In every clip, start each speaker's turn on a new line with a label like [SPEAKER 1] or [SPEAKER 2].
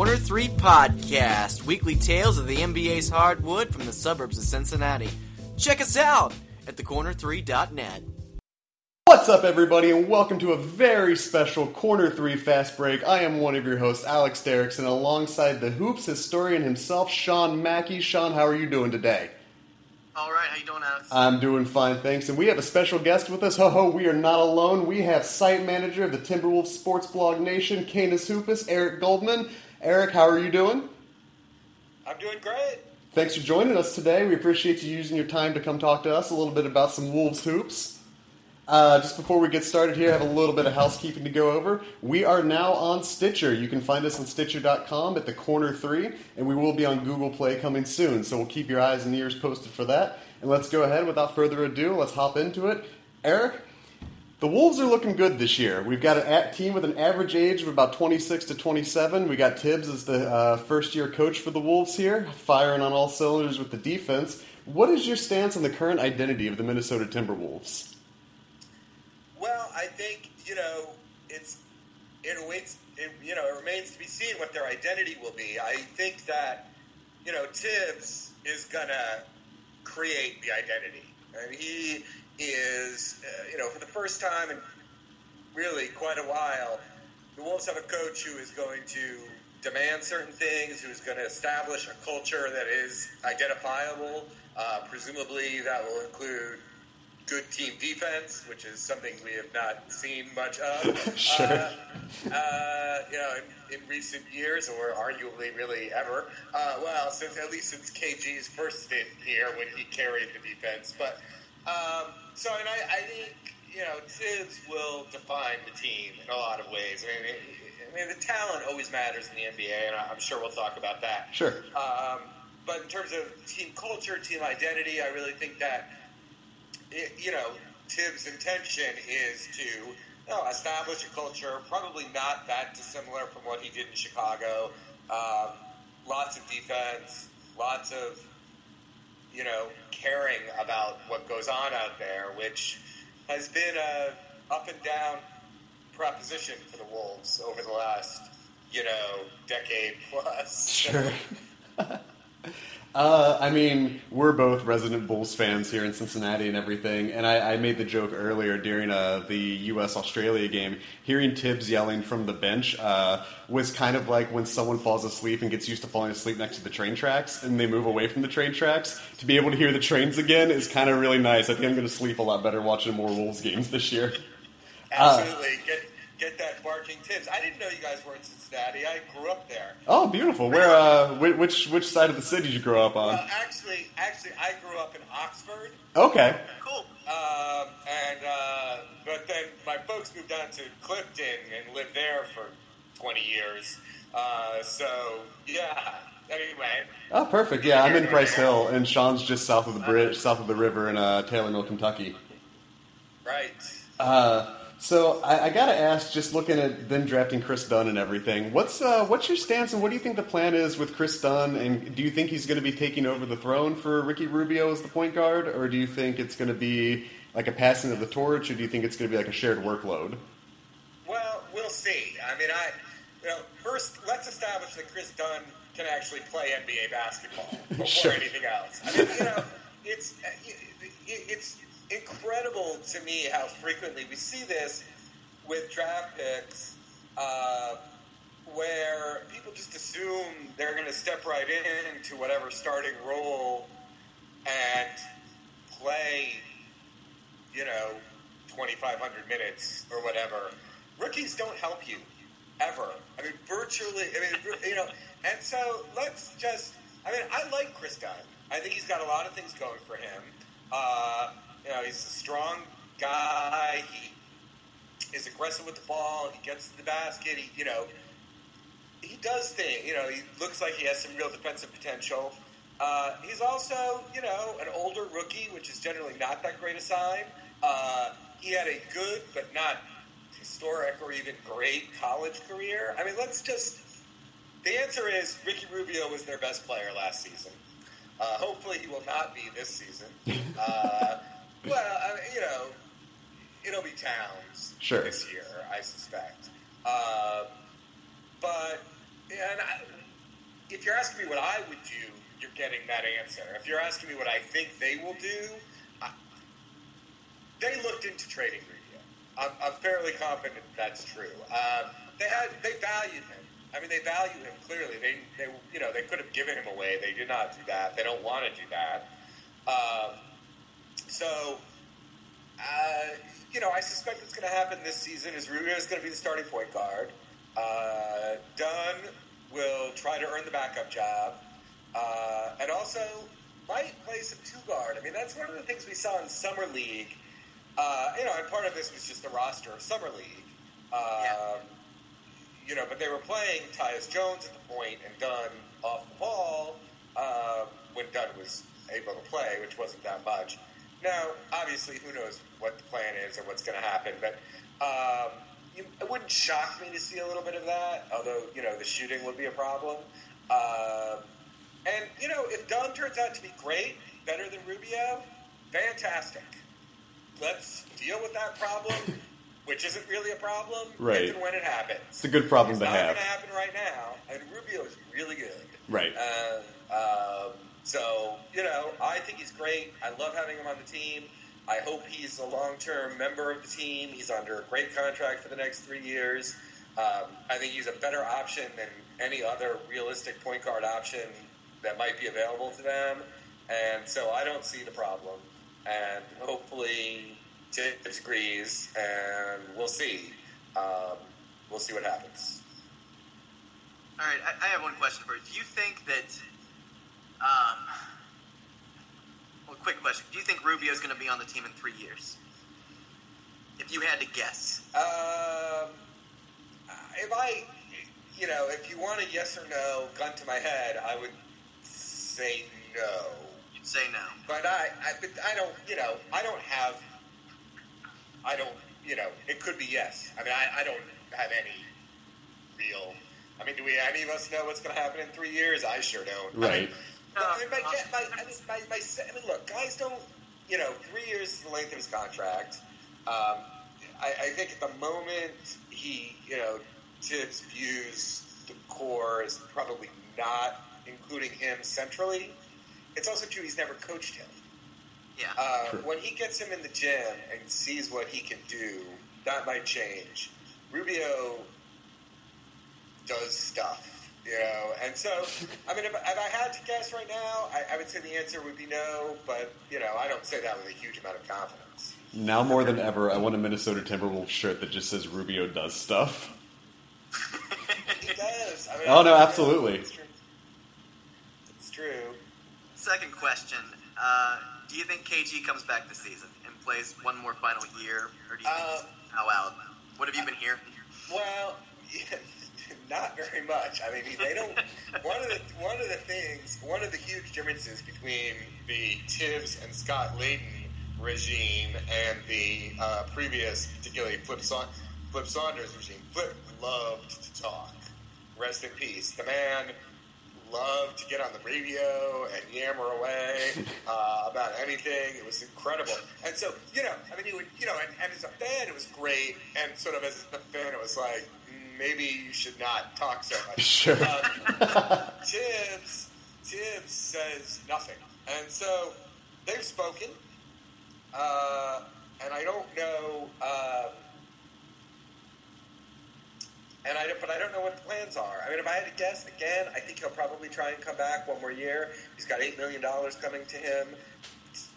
[SPEAKER 1] Corner 3 Podcast, weekly tales of the NBA's hardwood from the suburbs of Cincinnati. Check us out at thecorner3.net.
[SPEAKER 2] What's up, everybody, and welcome to a very special Corner 3 Fast Break. I am one of your hosts, Alex Derrickson, alongside the Hoops historian himself, Sean Mackey. Sean, how are you doing today?
[SPEAKER 3] All right, how you doing, Alex?
[SPEAKER 2] I'm doing fine, thanks. And we have a special guest with us. Ho ho, we are not alone. We have site manager of the Timberwolves Sports Blog Nation, Canis Hoopus, Eric Goldman. Eric, how are you doing?
[SPEAKER 3] I'm doing great.
[SPEAKER 2] Thanks for joining us today. We appreciate you using your time to come talk to us a little bit about some Wolves hoops. Uh, just before we get started here, I have a little bit of housekeeping to go over. We are now on Stitcher. You can find us on Stitcher.com at the corner three, and we will be on Google Play coming soon. So we'll keep your eyes and ears posted for that. And let's go ahead without further ado. Let's hop into it. Eric, the Wolves are looking good this year. We've got a team with an average age of about 26 to 27. We got Thibs as the uh, first year coach for the Wolves here, firing on all cylinders with the defense. What is your stance on the current identity of the Minnesota Timberwolves?
[SPEAKER 3] Well, I think you know it's it awaits. It, you know, it remains to be seen what their identity will be. I think that you know Thibs is gonna create the identity, and he is uh, you know for the first time in really quite a while, the Wolves have a coach who is going to demand certain things, who's going to establish a culture that is identifiable. Uh, presumably, that will include good team defense, which is something we have not seen much of.
[SPEAKER 2] sure.
[SPEAKER 3] Uh, uh, you know, in, in, recent years, or arguably really ever. Uh, well, since at least since KG's first stint here when he carried the defense. But um, so, and I, I, think you know Thibs will define the team in a lot of ways. I mean, I mean, the talent always matters in the NBA, and I'm sure we'll talk about that.
[SPEAKER 2] Sure.
[SPEAKER 3] Um, but in terms of team culture, team identity, I really think that it, you know, Thibs' intention is to you know, establish a culture, probably not that dissimilar from what he did in Chicago. Um, lots of defense, lots of, you know, caring about what goes on out there, which has been a up and down proposition for the Wolves over the last, you know, decade plus.
[SPEAKER 2] Sure. Uh, I mean, we're both resident Bulls fans here in Cincinnati and everything, and I, I made the joke earlier during uh, the U.S. Australia game. Hearing Thibs yelling from the bench uh, was kind of like when someone falls asleep and gets used to falling asleep next to the train tracks, and they move away from the train tracks. To be able to hear the trains again is kind of really nice. I think I'm going to sleep a lot better watching more Wolves games this year.
[SPEAKER 3] Absolutely. Get that barking Thibs. I didn't know you guys were in Cincinnati. I grew up there.
[SPEAKER 2] Oh, beautiful. Where? Uh, which which side of the city did you grow up on?
[SPEAKER 3] Well, actually, actually, I grew up in Oxford.
[SPEAKER 2] Okay.
[SPEAKER 3] Cool. Um, and uh, but then my folks moved down to Clifton and lived there for twenty years. Uh, so yeah. Anyway.
[SPEAKER 2] Oh, perfect. Yeah, I'm in Price Hill, and Sean's just south of the bridge, south of the river in uh, Taylor Mill, Kentucky.
[SPEAKER 3] Right.
[SPEAKER 2] Uh, so I, I got to ask, just looking at them drafting Kris Dunn and everything, what's uh, what's your stance and what do you think the plan is with Kris Dunn? And do you think he's going to be taking over the throne for Ricky Rubio as the point guard, or do you think it's going to be like a passing of the torch, or do you think it's going to be like a shared workload?
[SPEAKER 3] Well, we'll see. I mean, I you know, first let's establish that Kris Dunn can actually play NBA basketball before
[SPEAKER 2] Sure.
[SPEAKER 3] anything else. I mean, you know, it's it's incredible to me how frequently we see this with draft picks, uh, where people just assume they're going to step right into whatever starting role and play, you know, 2,500 minutes or whatever. Rookies don't help you ever. I mean, virtually. I mean, you know, and so let's just. I mean, I like Kris Dunn. I think he's got a lot of things going for him. Uh, you know, he's a strong guy. He is aggressive with the ball. He gets to the basket. He, you know, he does things. You know, he looks like he has some real defensive potential. Uh, he's also, you know, an older rookie, which is generally not that great a sign. Uh, he had a good but not historic or even great college career. I mean, let's just. The answer is Ricky Rubio was their best player last season. Uh, hopefully, he will not be this season. Uh, well, I mean, you know, it'll be Towns
[SPEAKER 2] Sure.
[SPEAKER 3] this year, I suspect. Uh, but and I, if you're asking me what I would do, you're getting that answer. If you're asking me what I think they will do, I, they looked into trading Rubio. I'm, I'm fairly confident that's true. Um, they had they valued him. I mean, they value him clearly. They, they you know they could have given him away. They did not do that. They don't want to do that. Um, so, uh, you know, I suspect what's going to happen this season is Rubio is going to be the starting point guard. Uh, Dunn will try to earn the backup job, uh, and also might play some two guard. I mean, that's one of the things we saw in summer league. Uh, you know, and part of this was just the roster of summer league. Um,
[SPEAKER 1] Yeah.
[SPEAKER 3] You know, but they were playing Tyus Jones at the point and Dunn off the ball uh, when Dunn was able to play, which wasn't that much. Now, obviously, who knows what the plan is or what's going to happen, but um, you, it wouldn't shock me to see a little bit of that, although, you know, the shooting would be a problem. Um and, you know, if Dunn turns out to be great, better than Rubio, fantastic. Let's deal with that problem, which isn't really a problem,
[SPEAKER 2] Right.
[SPEAKER 3] if when it happens.
[SPEAKER 2] It's a good problem
[SPEAKER 3] It's
[SPEAKER 2] to
[SPEAKER 3] not
[SPEAKER 2] have.
[SPEAKER 3] going to happen right now, and Rubio is really good.
[SPEAKER 2] Right.
[SPEAKER 3] Um, um, so, you know, I think he's great. I love having him on the team. I hope he's a long term member of the team. He's under a great contract for the next three years. Um, I think he's a better option than any other realistic point guard option that might be available to them. And so I don't see the problem. And hopefully Thibs agrees, and we'll see. Um, we'll see what happens.
[SPEAKER 1] All right, I, I have one question for you. Do you think that, um, well, quick question. Do you think Rubio is going to be on the team in three years? If you had to guess.
[SPEAKER 3] Um, if I, you know, if you want a yes or no gun to my head, I would say no.
[SPEAKER 1] You'd say no.
[SPEAKER 3] But I, I, but I don't, you know, I don't have, I don't, you know, it could be yes. I mean, I, I don't have any real. I mean, do we any of us know what's going to happen in three years? I sure don't. I mean,
[SPEAKER 2] Right.
[SPEAKER 3] but, I mean, my, my, I mean, my, my, I mean, look, guys don't, you know, three years is the length of his contract. Um, I, I think at the moment he, you know, Thibs views the core as probably not including him centrally. It's also true he's never coached him.
[SPEAKER 1] Yeah.
[SPEAKER 3] Uh, when he gets him in the gym and sees what he can do, that might change. Rubio does stuff, you know, and so I mean, if, if I had to guess right now, I, I would say the answer would be no. But you know, I don't say that with a huge amount of confidence.
[SPEAKER 2] Now more than ever, I want a Minnesota Timberwolves shirt that just says Rubio does stuff.
[SPEAKER 3] He does. I mean,
[SPEAKER 2] Oh, no, absolutely.
[SPEAKER 3] It's true. It's true.
[SPEAKER 1] Second question. Uh, do you think KG comes back this season and plays one more final year, or do you think
[SPEAKER 3] Uh,
[SPEAKER 1] he's out? What have you been hearing?
[SPEAKER 3] Well, yeah, not very much. I mean, they don't. One of the one of the things, one of the huge differences between the Thibs and Scott Layden regime and the uh, previous, particularly Flip, Sa- Flip Saunders regime. Flip loved to talk. Rest in peace. The man loved to get on the radio and yammer away uh, about anything. It was incredible. And so, you know, I mean, he would, you know, and, and as a fan, it was great. And sort of as a fan, it was like, maybe you should not talk so much.
[SPEAKER 2] Sure.
[SPEAKER 3] Um, Thibs, Thibs says nothing. And so they've spoken. Uh, and I don't know. Um, and I, don't- but I don't know what the plans are. I mean, if I had to guess again, I think he'll probably try and come back one more year. He's got eight million dollars coming to him.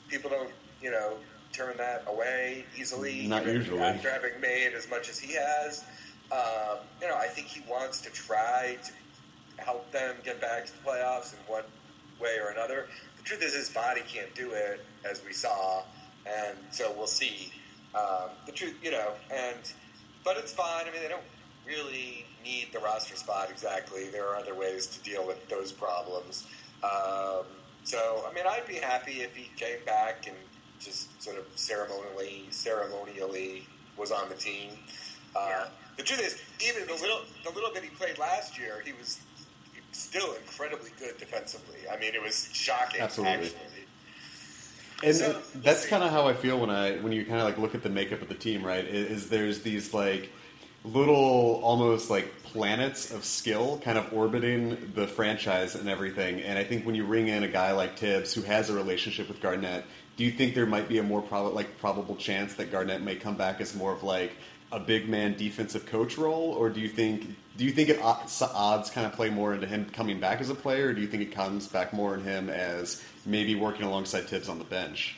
[SPEAKER 3] People don't, you know, turn that away easily.
[SPEAKER 2] Not usually.
[SPEAKER 3] After having made as much as he has, um, you know, I think he wants to try to help them get back to the playoffs in one way or another. The truth is, his body can't do it, as we saw, and so we'll see. Um, the truth, you know, and but it's fine. I mean, they don't really need the roster spot exactly. There are other ways to deal with those problems. Um, so, I mean, I'd be happy if he came back and just sort of ceremonially, ceremonially was on the team. Uh,
[SPEAKER 1] Yeah.
[SPEAKER 3] The truth is, even the little the little bit he played last year, he was still incredibly good defensively. I mean, it was shocking.
[SPEAKER 2] Absolutely.
[SPEAKER 3] Actually.
[SPEAKER 2] And
[SPEAKER 3] So,
[SPEAKER 2] that's kind of how I feel when I when you kind of like look at the makeup of the team, right? Is, is there's these like little almost like planets of skill kind of orbiting the franchise and everything. And I think when you ring in a guy like Thibs who has a relationship with Garnett, do you think there might be a more prob- like probable chance that Garnett may come back as more of like a big man defensive coach role, or do you think do you think it odds kind of play more into him coming back as a player, or do you think it comes back more in him as maybe working alongside Thibs on the bench?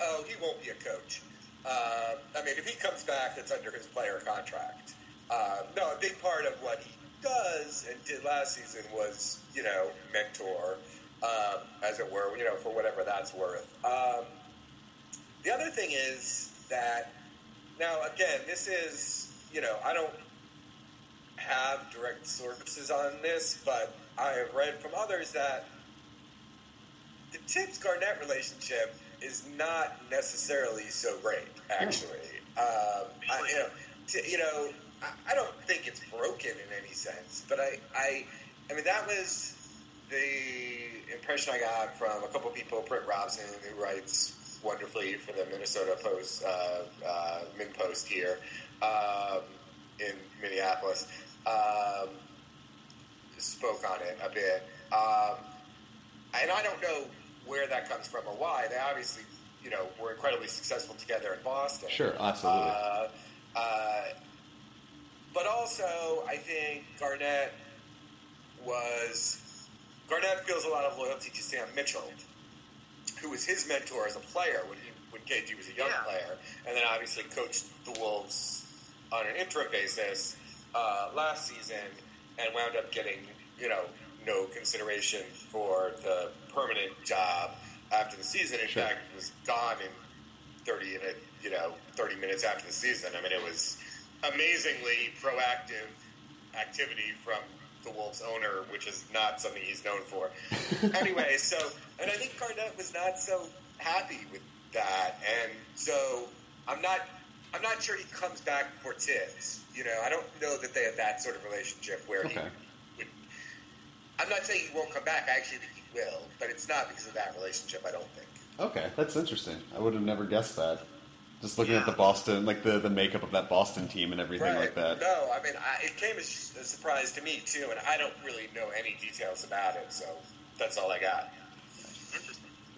[SPEAKER 3] Oh, he won't be a coach. Uh, I mean, if he comes back, that's under his player contract. Uh, no, a big part of what he does and did last season was, you know, mentor, um, as it were, you know, for whatever that's worth. Um, the other thing is that now, again, this is, you know, I don't have direct sources on this, but I have read from others that the Thibs Garnett relationship is not necessarily so great, actually. Um, I, you know, t- you know I, I, don't think it's broken in any sense, but I, I, I mean, that was the impression I got from a couple people, Britt Robson, who writes wonderfully for the Minnesota Post, uh, uh, Min Post here um, in Minneapolis, um, spoke on it a bit. Um, and I don't know where that comes from or why. They obviously, you know, were incredibly successful together in Boston.
[SPEAKER 2] Sure, absolutely. Uh,
[SPEAKER 3] uh, but also, I think Garnett was Garnett feels a lot of loyalty to Sam Mitchell, who was his mentor as a player when he when KG was a young yeah. player, and then obviously coached the Wolves on an interim basis uh, last season, and wound up getting you know no consideration for the permanent job after the season. In sure. fact, was gone in thirty in a, you know thirty minutes after the season. I mean, it was amazingly proactive activity from the Wolves owner, which is not something he's known for. anyway, so and I think Garnett was not so happy with that, and so I'm not. I'm not sure he comes back for Thibs. You know, I don't know that they have that sort of relationship where okay. he I'm not saying he won't come back. I actually think he will, but it's not because of that relationship. I don't think.
[SPEAKER 2] Okay, that's interesting. I would have never guessed that. Just looking yeah. at the Boston, like the, the makeup of that Boston team and everything
[SPEAKER 3] right.
[SPEAKER 2] like that.
[SPEAKER 3] No, I mean, I, it came as a surprise to me too, and I don't really know any details about it, so that's all I got.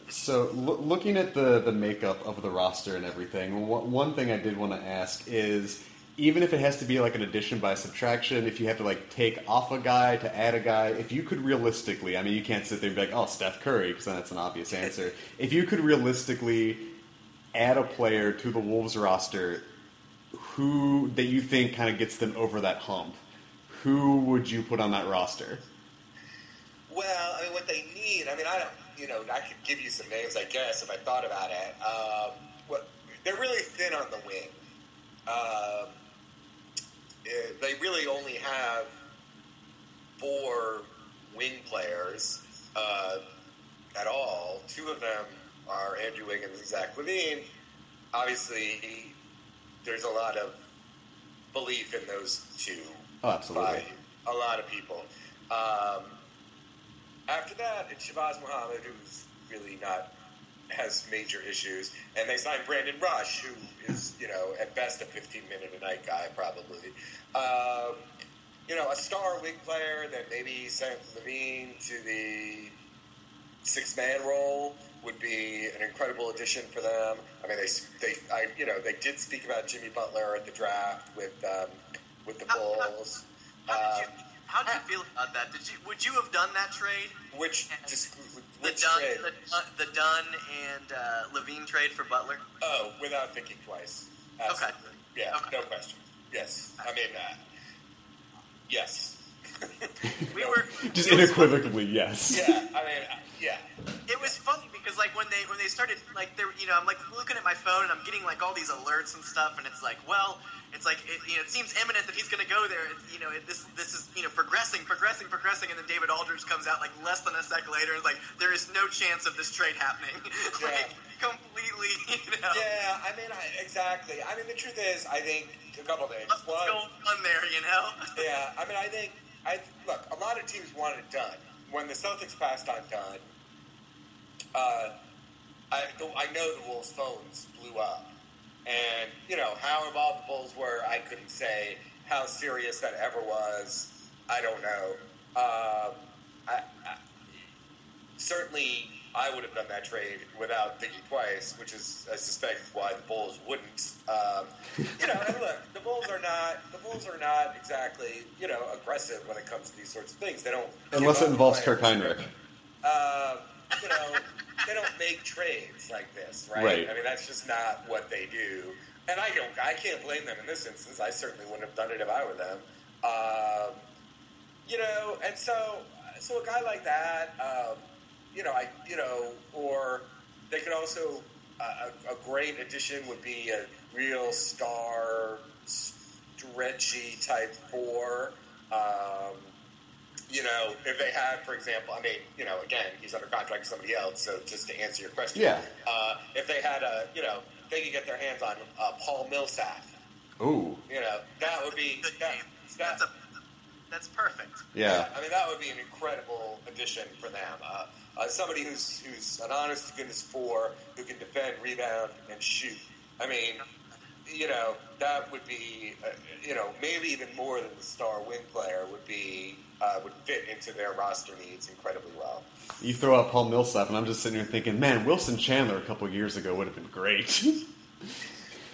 [SPEAKER 2] So, lo- looking at the the makeup of the roster and everything, one thing I did want to ask is even if it has to be like an addition by subtraction, if you have to like take off a guy to add a guy, if you could realistically, I mean, you can't sit there and be like, oh, Steph Curry, because then that's an obvious answer. if you could realistically add a player to the Wolves roster who that you think kind of gets them over that hump, who would you put on that roster?
[SPEAKER 3] Well, I mean, what they need, I mean, I don't, you know, I could give you some names, I guess, if I thought about it. Um, what, they're really thin on the wing. Um, it, they really only have four wing players uh, at all. Two of them are Andrew Wiggins and Zach LaVine. Obviously, there's a lot of belief in those two
[SPEAKER 2] oh, absolutely.
[SPEAKER 3] by a lot of people. Um, after that, it's Shabazz Muhammad, who's really not has major issues, and they signed Brandon Rush, who is you know at best a 15 minute a night guy probably. Um, you know, a star wing player that maybe sent Levine to the six man role would be an incredible addition for them. I mean, they they I, you know they did speak about Jimmy Butler at the draft with um, with the Bulls.
[SPEAKER 1] How, how, how did you, how did you feel about that? Did you would you have done that trade?
[SPEAKER 3] Which just which
[SPEAKER 1] the Dunn,
[SPEAKER 3] trade?
[SPEAKER 1] The, the Dunn and uh, LaVine trade for Butler?
[SPEAKER 3] Oh, without thinking twice. Absolutely. Okay. Yeah, okay. no question. Yes, I mean, uh, yes.
[SPEAKER 1] we were
[SPEAKER 2] just unequivocally yes.
[SPEAKER 3] Yeah, I mean, uh, yeah.
[SPEAKER 1] It was funny because like when they started like they you know I'm like looking at my phone and I'm getting like all these alerts and stuff and it's like well it's like it, you know, it seems imminent that he's going to go there. It, you know, it, this this is you know progressing, progressing, progressing, and then David Aldridge comes out like less than a second later and like, there is no chance of this trade happening. like yeah. completely, you know.
[SPEAKER 3] Yeah, I mean, I, exactly. I mean, the truth is, I think a couple things.
[SPEAKER 1] What's One, going on there, you know?
[SPEAKER 3] yeah, I mean, I think I look. A lot of teams want it done. When the Celtics passed on Dunn, uh, I I know the Wolves' phones blew up and, you know, how involved the Bulls were, I couldn't say. how serious that ever was, I don't know. Um, I, I, certainly, I would have done that trade without thinking twice, which is, I suspect, why the Bulls wouldn't. Um, you know, and look, the Bulls are not the Bulls are not exactly you know aggressive when it comes to these sorts of things. They don't
[SPEAKER 2] Unless it involves
[SPEAKER 3] players.
[SPEAKER 2] Kirk Hinrich.
[SPEAKER 3] Um, you know, they don't make trades like this, right?
[SPEAKER 2] Right.
[SPEAKER 3] I mean, that's just not what they do. And I don't, I can't blame them in this instance. I certainly wouldn't have done it if I were them. Um, you know, and so, so a guy like that, um, you know, I, you know, or they could also, uh, a, a great addition would be a real star, stretchy type four. Um, you know, if they had, for example, I mean, you know, again, he's under contract to somebody else, so just to answer your question,
[SPEAKER 2] Yeah.
[SPEAKER 3] uh, if they had a, you know, they could get their hands on uh, Paul Millsap,
[SPEAKER 2] Ooh,
[SPEAKER 3] you know, that would be
[SPEAKER 1] Good
[SPEAKER 3] that,
[SPEAKER 1] name.
[SPEAKER 3] that,
[SPEAKER 1] That's a that's perfect.
[SPEAKER 2] yeah.
[SPEAKER 3] I mean, that would be an incredible addition for them. Uh, uh, somebody who's who's an honest to goodness four who can defend, rebound, and shoot. I mean, you know, that would be, uh, you know, maybe even more than the star wing player would be uh, would fit into their roster needs incredibly well.
[SPEAKER 2] You throw out Paul Millsap, and I'm just sitting here thinking, man, Wilson Chandler a couple years ago would have been great.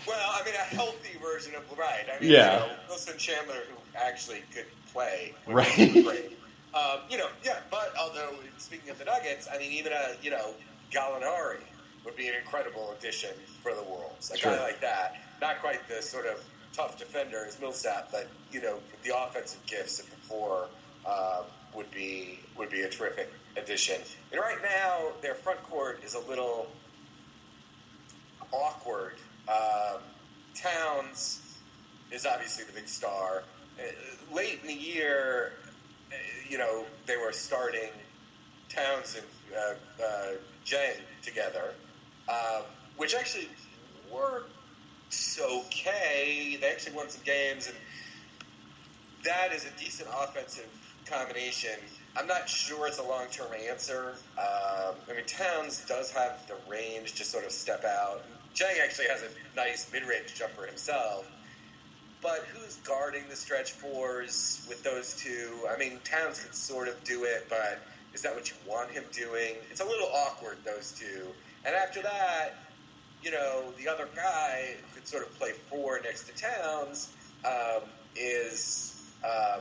[SPEAKER 3] Well, I mean, a healthy version of right. I mean,
[SPEAKER 2] Yeah.
[SPEAKER 3] you know, Wilson Chandler, who actually could play,
[SPEAKER 2] Right.
[SPEAKER 3] Um, you know, yeah. But although speaking of the Nuggets, I mean, even a you know Gallinari would be an incredible addition for the Wolves. A
[SPEAKER 2] Sure.
[SPEAKER 3] guy like that, not quite the sort of tough defender as Millsap, but you know, the offensive gifts of before um, would be would be a terrific addition. And right now, their front court is a little awkward. Um, Towns is obviously the big star. Uh, late in the year, uh, you know, they were starting Towns and uh, uh, together, um, which actually worked okay. They actually won some games, and that is a decent offensive combination. I'm not sure it's a long term answer. Um, I mean, Towns does have the range to sort of step out. Dieng actually has a nice mid range jumper himself. But who's guarding the stretch fours with those two? I mean, Towns could sort of do it, but is that what you want him doing? It's a little awkward, those two. And after that, you know, the other guy who could sort of play four next to Towns um, is um,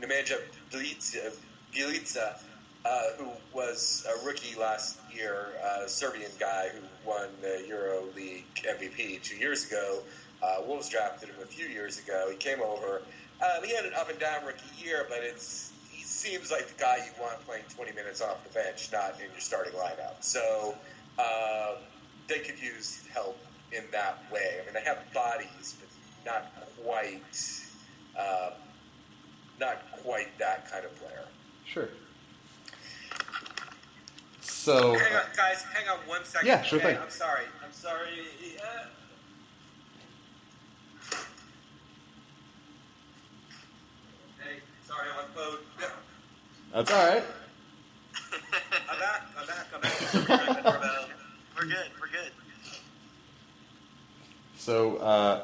[SPEAKER 3] Nemanja Bjelica, Bjelica uh, who was a rookie last year, a Serbian guy who won the Euro League MVP two years ago. Uh, Wolves drafted him a few years ago. He came over. Um, he had an up and down rookie year, but it's he seems like the guy you want playing 20 minutes off the bench, not in your starting lineup. So um, they could use help in that way. I mean, they have bodies, but not quite, um, not quite that kind of player.
[SPEAKER 2] sure. So,
[SPEAKER 3] Hang on, guys. Hang on one second.
[SPEAKER 2] Yeah, sure
[SPEAKER 3] okay?
[SPEAKER 2] thing.
[SPEAKER 3] I'm sorry. I'm sorry. Uh, Hey, sorry, I'm on phone.
[SPEAKER 2] That's all right.
[SPEAKER 3] I'm back. I'm back. I'm back.
[SPEAKER 1] We're good. We're good.
[SPEAKER 2] So, uh,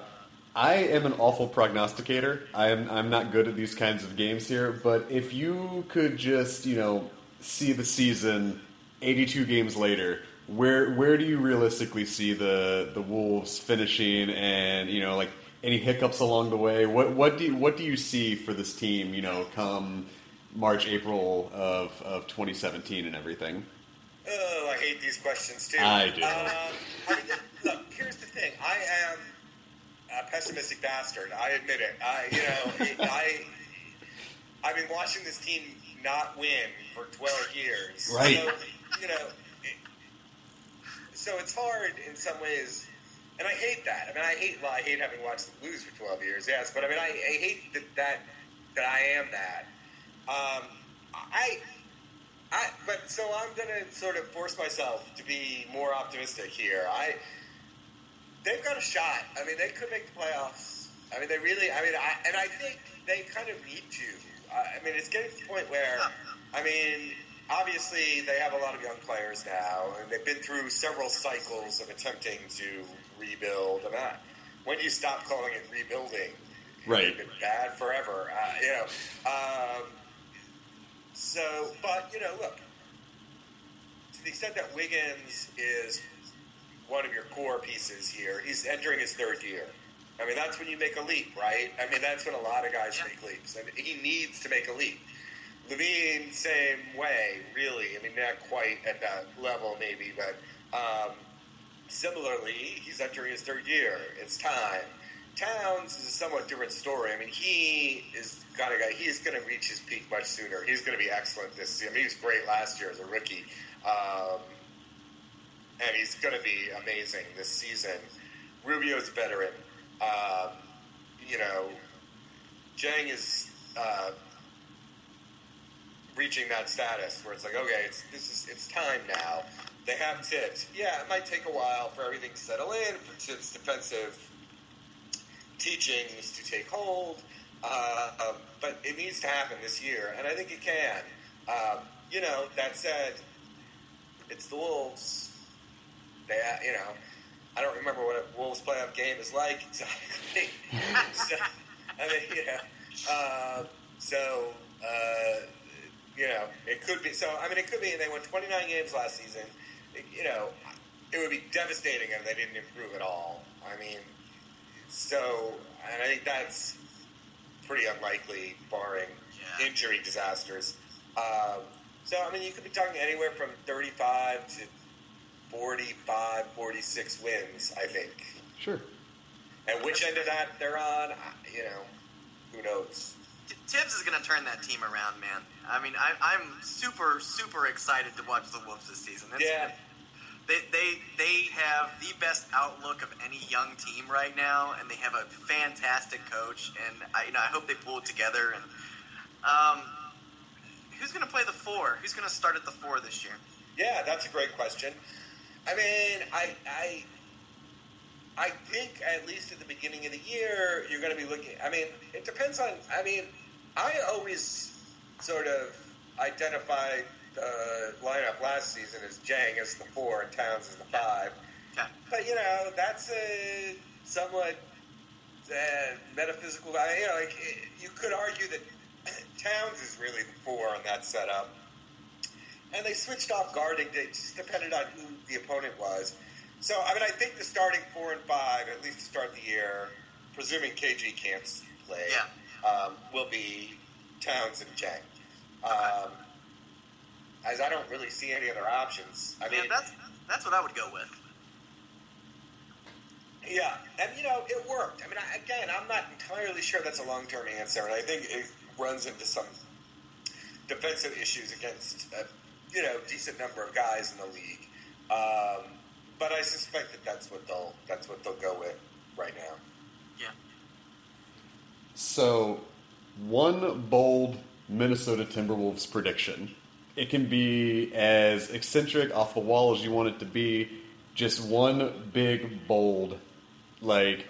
[SPEAKER 2] I am an awful prognosticator. I'm I'm not good at these kinds of games here. But if you could just, you know, see the season 82 games later, where where do you realistically see the the Wolves finishing? And you know, like any hiccups along the way? What what do you, what do you see for this team? You know, come March April of of 2017 and everything.
[SPEAKER 3] Oh, I hate these questions too.
[SPEAKER 2] I do.
[SPEAKER 3] Um, I look, here's the thing. I am pessimistic bastard. I admit it. I, you know, it, I, I've been watching this team not win for 12 years.
[SPEAKER 2] Right.
[SPEAKER 3] So, you know, it, so it's hard in some ways, and I hate that. I mean, I hate. Well, I hate having watched them lose for 12 years. Yes, but I mean, I, I hate that that that I am that. Um, I. I, but so I'm going to sort of force myself to be more optimistic here. I they've got a shot. I mean, they could make the playoffs. I mean, they really. I mean, I, and I think they kind of need to. I I mean, it's getting to the point where, I mean, obviously they have a lot of young players now, and they've been through several cycles of attempting to rebuild. And when you stop calling it rebuilding,
[SPEAKER 2] Right.
[SPEAKER 3] They've been bad forever. Uh, you know. Um, so, but you know, look. To the extent that Wiggins is one of your core pieces here, he's entering his third year. I mean, that's when you make a leap, right? I mean, that's when a lot of guys
[SPEAKER 1] Yeah.
[SPEAKER 3] make leaps, and he needs to make a leap. LaVine, same way, really. I mean, not quite at that level, maybe, but um, similarly, he's entering his third year. It's time. Towns is a somewhat different story. I mean, he is kind of guy. He's going to reach his peak much sooner. He's going to be excellent this Year. I mean, he was great last year as a rookie, um, and he's going to be amazing this season. Rubio's a veteran. Um, you know, Dieng is uh, reaching that status where it's like, okay, it's this is it's time now. They have Thibs. Yeah, it might take a while for everything to settle in, for Thibs' defensive teachings to take hold, uh, um, but it needs to happen this year, and I think it can. Um, you know, that said, it's the Wolves. They, uh, you know, I don't remember what a Wolves playoff game is like exactly. so, I mean, you know, uh, so uh, you know, it could be. So I mean, it could be. They won 29 games last season. It- you know, it would be devastating if they didn't improve at all. I mean, so and I think that's pretty unlikely, barring
[SPEAKER 1] Yeah.
[SPEAKER 3] injury disasters. Um, so I mean, you could be talking anywhere from 35 to 45, 46 wins. I think.
[SPEAKER 2] Sure.
[SPEAKER 3] And which end of that they're on, you know, who knows?
[SPEAKER 1] Thibs is going to turn that team around, man. I mean, I, I'm super, super excited to watch the Wolves this season. It's-
[SPEAKER 3] Yeah.
[SPEAKER 1] They, they, they have the best outlook of any young team right now, and they have a fantastic coach. And I, you know, I hope they pull it together. And um, who's going to play the four? Who's going to start at the four this year?
[SPEAKER 3] Yeah, that's a great question. I mean, I, I, I think at least at the beginning of the year, you're going to be looking. I mean, it depends on. I mean, I always sort of identified the lineup last season as Dieng as the four and Towns as the five.
[SPEAKER 1] Okay.
[SPEAKER 3] But you know, that's a somewhat uh, metaphysical. I- You know, like it, you could argue that Towns is really the four on that setup, and they switched off guarding. It just depended on who the opponent was. So, I mean, I think the starting four and five, at least to start the year, presuming KG can't play,
[SPEAKER 1] Yeah.
[SPEAKER 3] um, will be Towns and Dieng. Um, as I don't really see any other options. I
[SPEAKER 1] Yeah,
[SPEAKER 3] mean,
[SPEAKER 1] that's that's what I would go with.
[SPEAKER 3] Yeah, and you know it worked. I mean, I, again, I'm not entirely sure that's a long term answer, and I think it runs into some defensive issues against a you know decent number of guys in the league. Um, but I suspect that that's what they'll that's what they'll go with right now.
[SPEAKER 1] Yeah.
[SPEAKER 2] So, one bold Minnesota Timberwolves prediction. It can be as eccentric off the wall as you want it to be. Just one big bold, like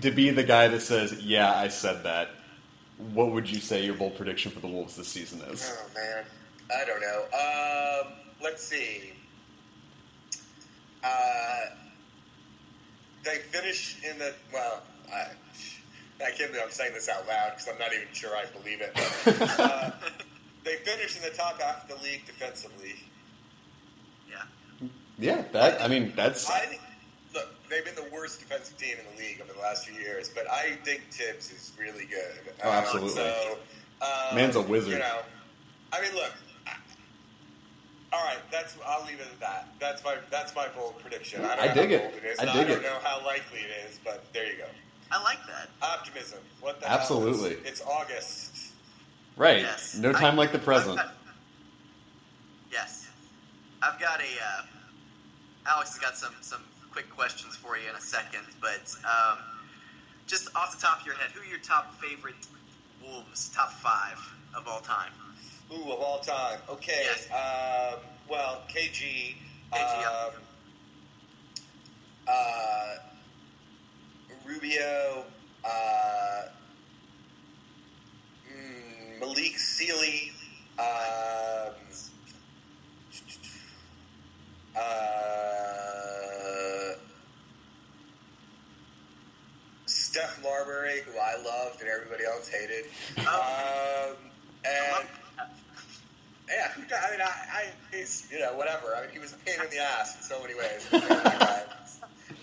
[SPEAKER 2] to be the guy that says, "Yeah, I said that." What would you say your bold prediction for the Wolves this season is?
[SPEAKER 3] Oh man, I don't know. Um, let's see. Uh, they finish in the well. I, I can't believe I'm saying this out loud because I'm not even sure I believe it. uh, they finish in the top half of the league defensively.
[SPEAKER 1] Yeah.
[SPEAKER 2] Yeah, that. I mean, that's
[SPEAKER 3] I look, they've been the worst defensive team in the league over the last few years, but I think Thibs is really good.
[SPEAKER 2] Oh, absolutely.
[SPEAKER 3] so, um,
[SPEAKER 2] Man's a wizard.
[SPEAKER 3] You know, I mean, look. I, all right, that's. I'll leave it at that. That's my. That's my bold prediction. I, don't
[SPEAKER 2] I
[SPEAKER 3] know
[SPEAKER 2] dig
[SPEAKER 3] how
[SPEAKER 2] it.
[SPEAKER 3] bold it is.
[SPEAKER 2] I dig
[SPEAKER 3] I don't
[SPEAKER 2] it.
[SPEAKER 3] know how likely it is, but there you go.
[SPEAKER 1] I like that.
[SPEAKER 3] Optimism. What the hell?
[SPEAKER 2] Absolutely.
[SPEAKER 3] It's, it's August.
[SPEAKER 2] right.
[SPEAKER 1] Yes.
[SPEAKER 2] No time
[SPEAKER 1] I-
[SPEAKER 2] like the present.
[SPEAKER 1] I've got- yes. I've got a. Uh, Alex has got some some quick questions for you in a second, but um, just off the top of your head, who are your top favorite Wolves? Top five of all time.
[SPEAKER 3] Ooh, of all time. Okay.
[SPEAKER 1] Yes.
[SPEAKER 3] Um, well, KG.
[SPEAKER 1] KG, yeah.
[SPEAKER 3] um, uh, Rubio. Uh, mm, Malik Sealy. Um, uh, Steph Marbury, who I loved and everybody else hated.
[SPEAKER 1] Oh.
[SPEAKER 3] Um, and yeah, who di- I mean, I, I, he's you know whatever. I mean, he was a pain in the ass in so many ways.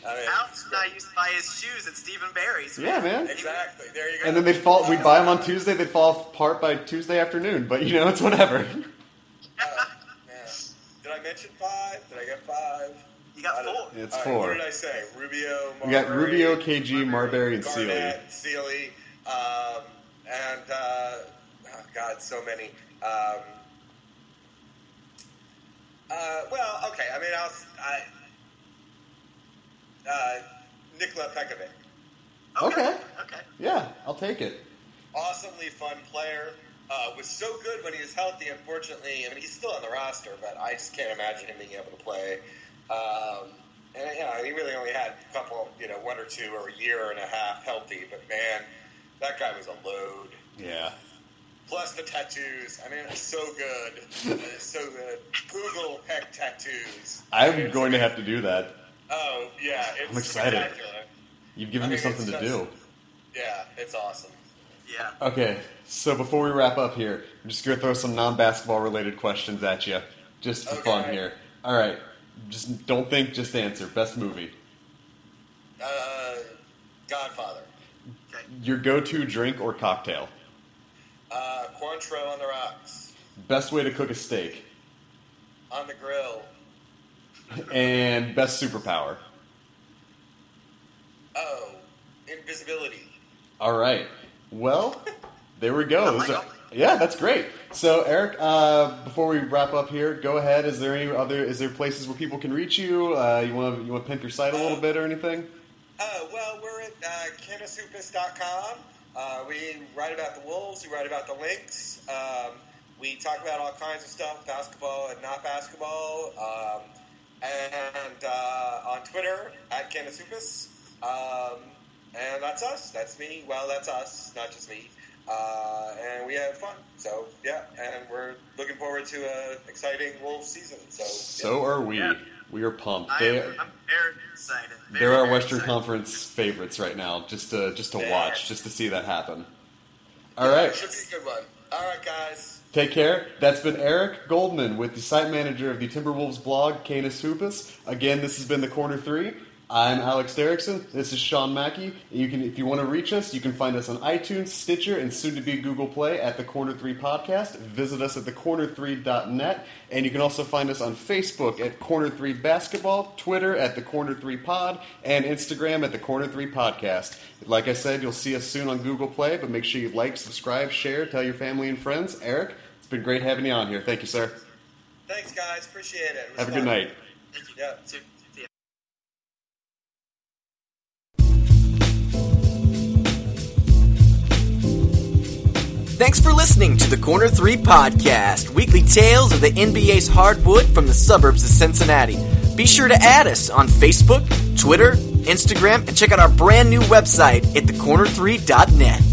[SPEAKER 3] I mean,
[SPEAKER 1] Alex and I used to buy his shoes at Steve and Barry's.
[SPEAKER 2] Yeah, man.
[SPEAKER 3] exactly. There you go.
[SPEAKER 2] And then they'd fall. We'd buy them on Tuesday. They'd fall apart by Tuesday afternoon. But you know, it's whatever.
[SPEAKER 3] Uh, man. Did I mention five? Did I get five?
[SPEAKER 1] You got four.
[SPEAKER 2] It's
[SPEAKER 3] All right,
[SPEAKER 2] four.
[SPEAKER 3] What did I say? Rubio,
[SPEAKER 2] We got Rubio, KG, Marbury, and Sealy.
[SPEAKER 3] Garnett, Sealy, um, and uh, oh God, so many. Um, uh, well, okay. I mean, I'll, I, uh, Nikola Pekovic,
[SPEAKER 2] Okay.
[SPEAKER 1] Okay.
[SPEAKER 2] Yeah, I'll take it.
[SPEAKER 3] awesomely fun player. Uh, was so good when he was healthy. Unfortunately, I mean, he's still on the roster, but I just can't imagine him being able to play. Um, and you know, he really only had a couple, you know, one or two or a year and a half healthy. But man, that guy was a load.
[SPEAKER 2] Yeah.
[SPEAKER 3] Plus the tattoos. I mean, it's so good. it's so good. Google Pek tattoos.
[SPEAKER 2] I'm
[SPEAKER 3] It's-
[SPEAKER 2] going to have to do that.
[SPEAKER 3] Oh yeah, it's
[SPEAKER 2] I'm excited. You've given
[SPEAKER 3] I
[SPEAKER 2] me something to
[SPEAKER 3] just-
[SPEAKER 2] do.
[SPEAKER 3] Yeah, it's awesome.
[SPEAKER 1] Yeah.
[SPEAKER 2] Okay, so before we wrap up here, I'm just going to throw some non basketball related questions at you, just for fun here. All right, just don't think, just answer. Best movie.
[SPEAKER 3] Uh, Godfather.
[SPEAKER 1] Okay.
[SPEAKER 2] Your go to drink or cocktail.
[SPEAKER 3] Uh, Cointreau on the rocks.
[SPEAKER 2] Best way to cook a steak.
[SPEAKER 3] On the grill.
[SPEAKER 2] And best superpower.
[SPEAKER 3] Oh, invisibility.
[SPEAKER 2] All right. Well, there we go.
[SPEAKER 1] I
[SPEAKER 2] Those
[SPEAKER 1] like
[SPEAKER 2] are-
[SPEAKER 1] it.
[SPEAKER 2] yeah, that's great. So, Eric, uh, before we wrap up here, go ahead. Is there any other? Is there places where people can reach you? Uh, you want to you want to pimp your site a little bit or anything?
[SPEAKER 3] Oh, well, we're at uh, canishoopus.com. Uh, we write about the Wolves, we write about the Lynx. Um, we talk about all kinds of stuff, basketball and not basketball. Um, and uh, on Twitter, at CanisHoopus. Um, and that's us. That's me. Well, that's us, not just me. Uh, and we have fun. So, yeah, and we're looking forward to an exciting Wolves season. So,
[SPEAKER 2] So are we.
[SPEAKER 1] Yeah.
[SPEAKER 2] We are pumped. They,
[SPEAKER 1] am, I'm very excited. Very,
[SPEAKER 2] they're our Western
[SPEAKER 1] excited.
[SPEAKER 2] Conference favorites right now. Just to just to watch, just to see that happen. All
[SPEAKER 3] yeah,
[SPEAKER 2] right.
[SPEAKER 3] should be a good one. All right, guys.
[SPEAKER 2] Take care. That's been Eric Goldman with the site manager of the Timberwolves blog, Canis Hoopus. Again, this has been the Corner Three. I'm Alex Derrickson. This is Sean Mackey. You can, if you want to reach us, you can find us on iTunes, Stitcher, and soon to be Google Play at the Corner Three Podcast. Visit us at thecorner3.net, and you can also find us on Facebook at Corner Three Basketball, Twitter at the Corner Three Pod, and Instagram at the Corner Three Podcast. Like I said, you'll see us soon on Google Play, but make sure you like, subscribe, share, tell your family and friends. Eric, it's been great having you on here. Thank you, sir.
[SPEAKER 3] Thanks, guys. Appreciate it. it
[SPEAKER 2] Have a good night.
[SPEAKER 1] Thank you.
[SPEAKER 3] Yeah.
[SPEAKER 1] Thanks for listening to the Corner 3 podcast, weekly tales of the NBA's hardwood from the suburbs of Cincinnati. Be sure to add us on Facebook, Twitter, Instagram, and check out our brand new website at thecorner3.net.